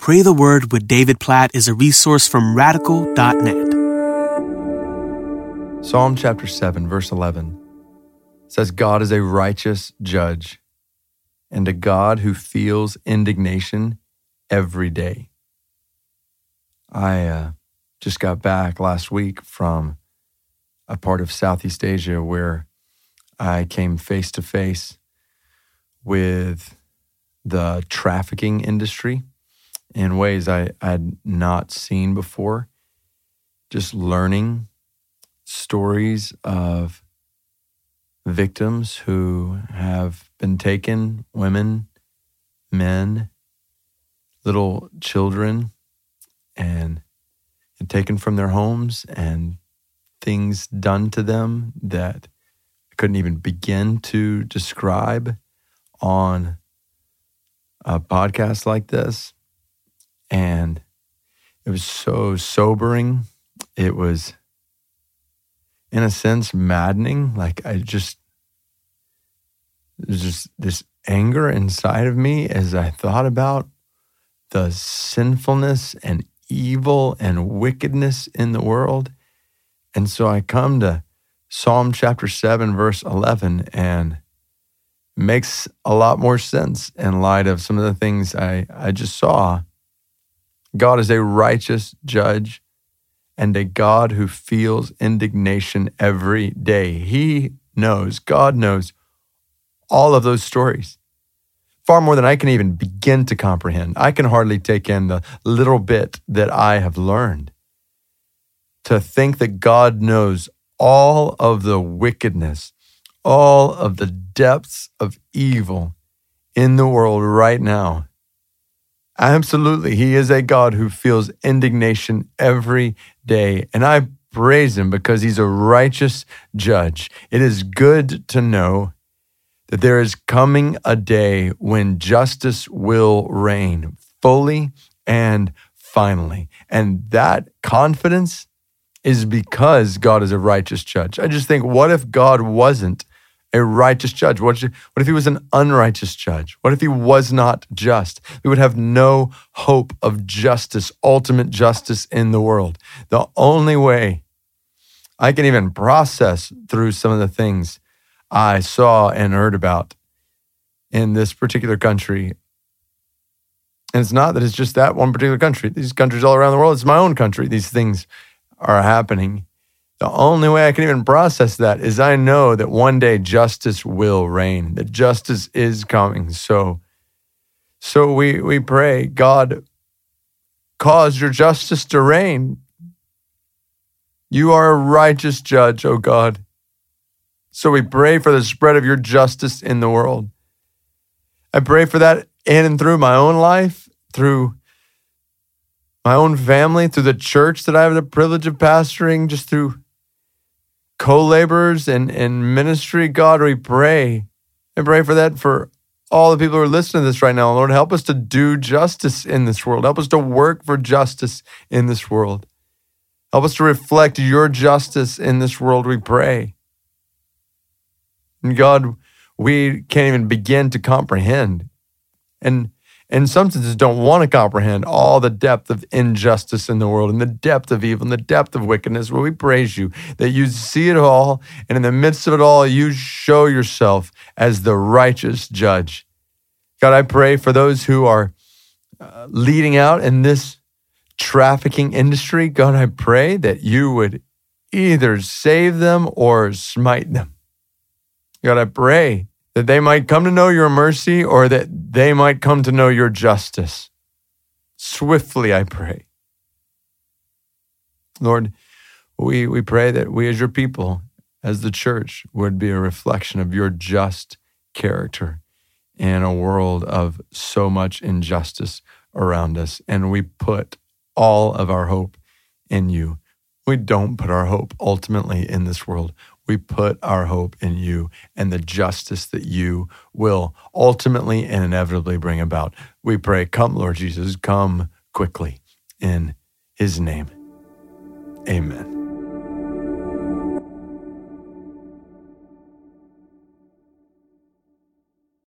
Pray the Word with David Platt is a resource from radical.net. Psalm chapter 7, verse 11 says, God is a righteous judge and a God who feels indignation every day. I uh, just got back last week from a part of Southeast Asia where I came face to face with the trafficking industry in ways I had not seen before. Just learning stories of victims who have been taken, women, men, little children, and, and taken from their homes and things done to them that I couldn't even begin to describe on a podcast like this. And it was so sobering. It was, in a sense, maddening. Like I just, there's just this anger inside of me as I thought about the sinfulness and evil and wickedness in the world. And so I come to Psalm chapter 7, verse 11, and makes a lot more sense in light of some of the things I, I just saw. God is a righteous judge and a God who feels indignation every day. He knows, God knows all of those stories far more than I can even begin to comprehend. I can hardly take in the little bit that I have learned. To think that God knows all of the wickedness, all of the depths of evil in the world right now. Absolutely. He is a God who feels indignation every day. And I praise him because he's a righteous judge. It is good to know that there is coming a day when justice will reign fully and finally. And that confidence is because God is a righteous judge. I just think, what if God wasn't a righteous judge? What if, he was an unrighteous judge? What if he was not just? We would have no hope of justice, ultimate justice in the world. The only way I can even process through some of the things I saw and heard about in this particular country. And it's not that it's just that one particular country. These countries all around the world, it's my own country. These things are happening. The only way I can even process that is I know that one day justice will reign, that justice is coming. So, so we, we pray, God, cause your justice to reign. You are a righteous judge, O God. So we pray for the spread of your justice in the world. I pray for that in and through my own life, through my own family, through the church that I have the privilege of pastoring, just through co laborers and, and ministry. God, we pray and pray for that for all the people who are listening to this right now. Lord, help us to do justice in this world. Help us to work for justice in this world. Help us to reflect your justice in this world, we pray. And God, we can't even begin to comprehend. And some senses, don't want to comprehend all the depth of injustice in the world and the depth of evil and the depth of wickedness. Well, we praise you that you see it all. And in the midst of it all, you show yourself as the righteous judge. God, I pray for those who are uh, leading out in this trafficking industry. God, I pray that you would either save them or smite them. God, I pray that they might come to know your mercy or that they might come to know your justice. Swiftly, I pray. Lord, we, we pray that we as your people, as the church, would be a reflection of your just character in a world of so much injustice around us. And we put all of our hope in you. We don't put our hope ultimately in this world we put our hope in you and the justice that you will ultimately and inevitably bring about. We pray, come, Lord Jesus, come quickly in his name. Amen.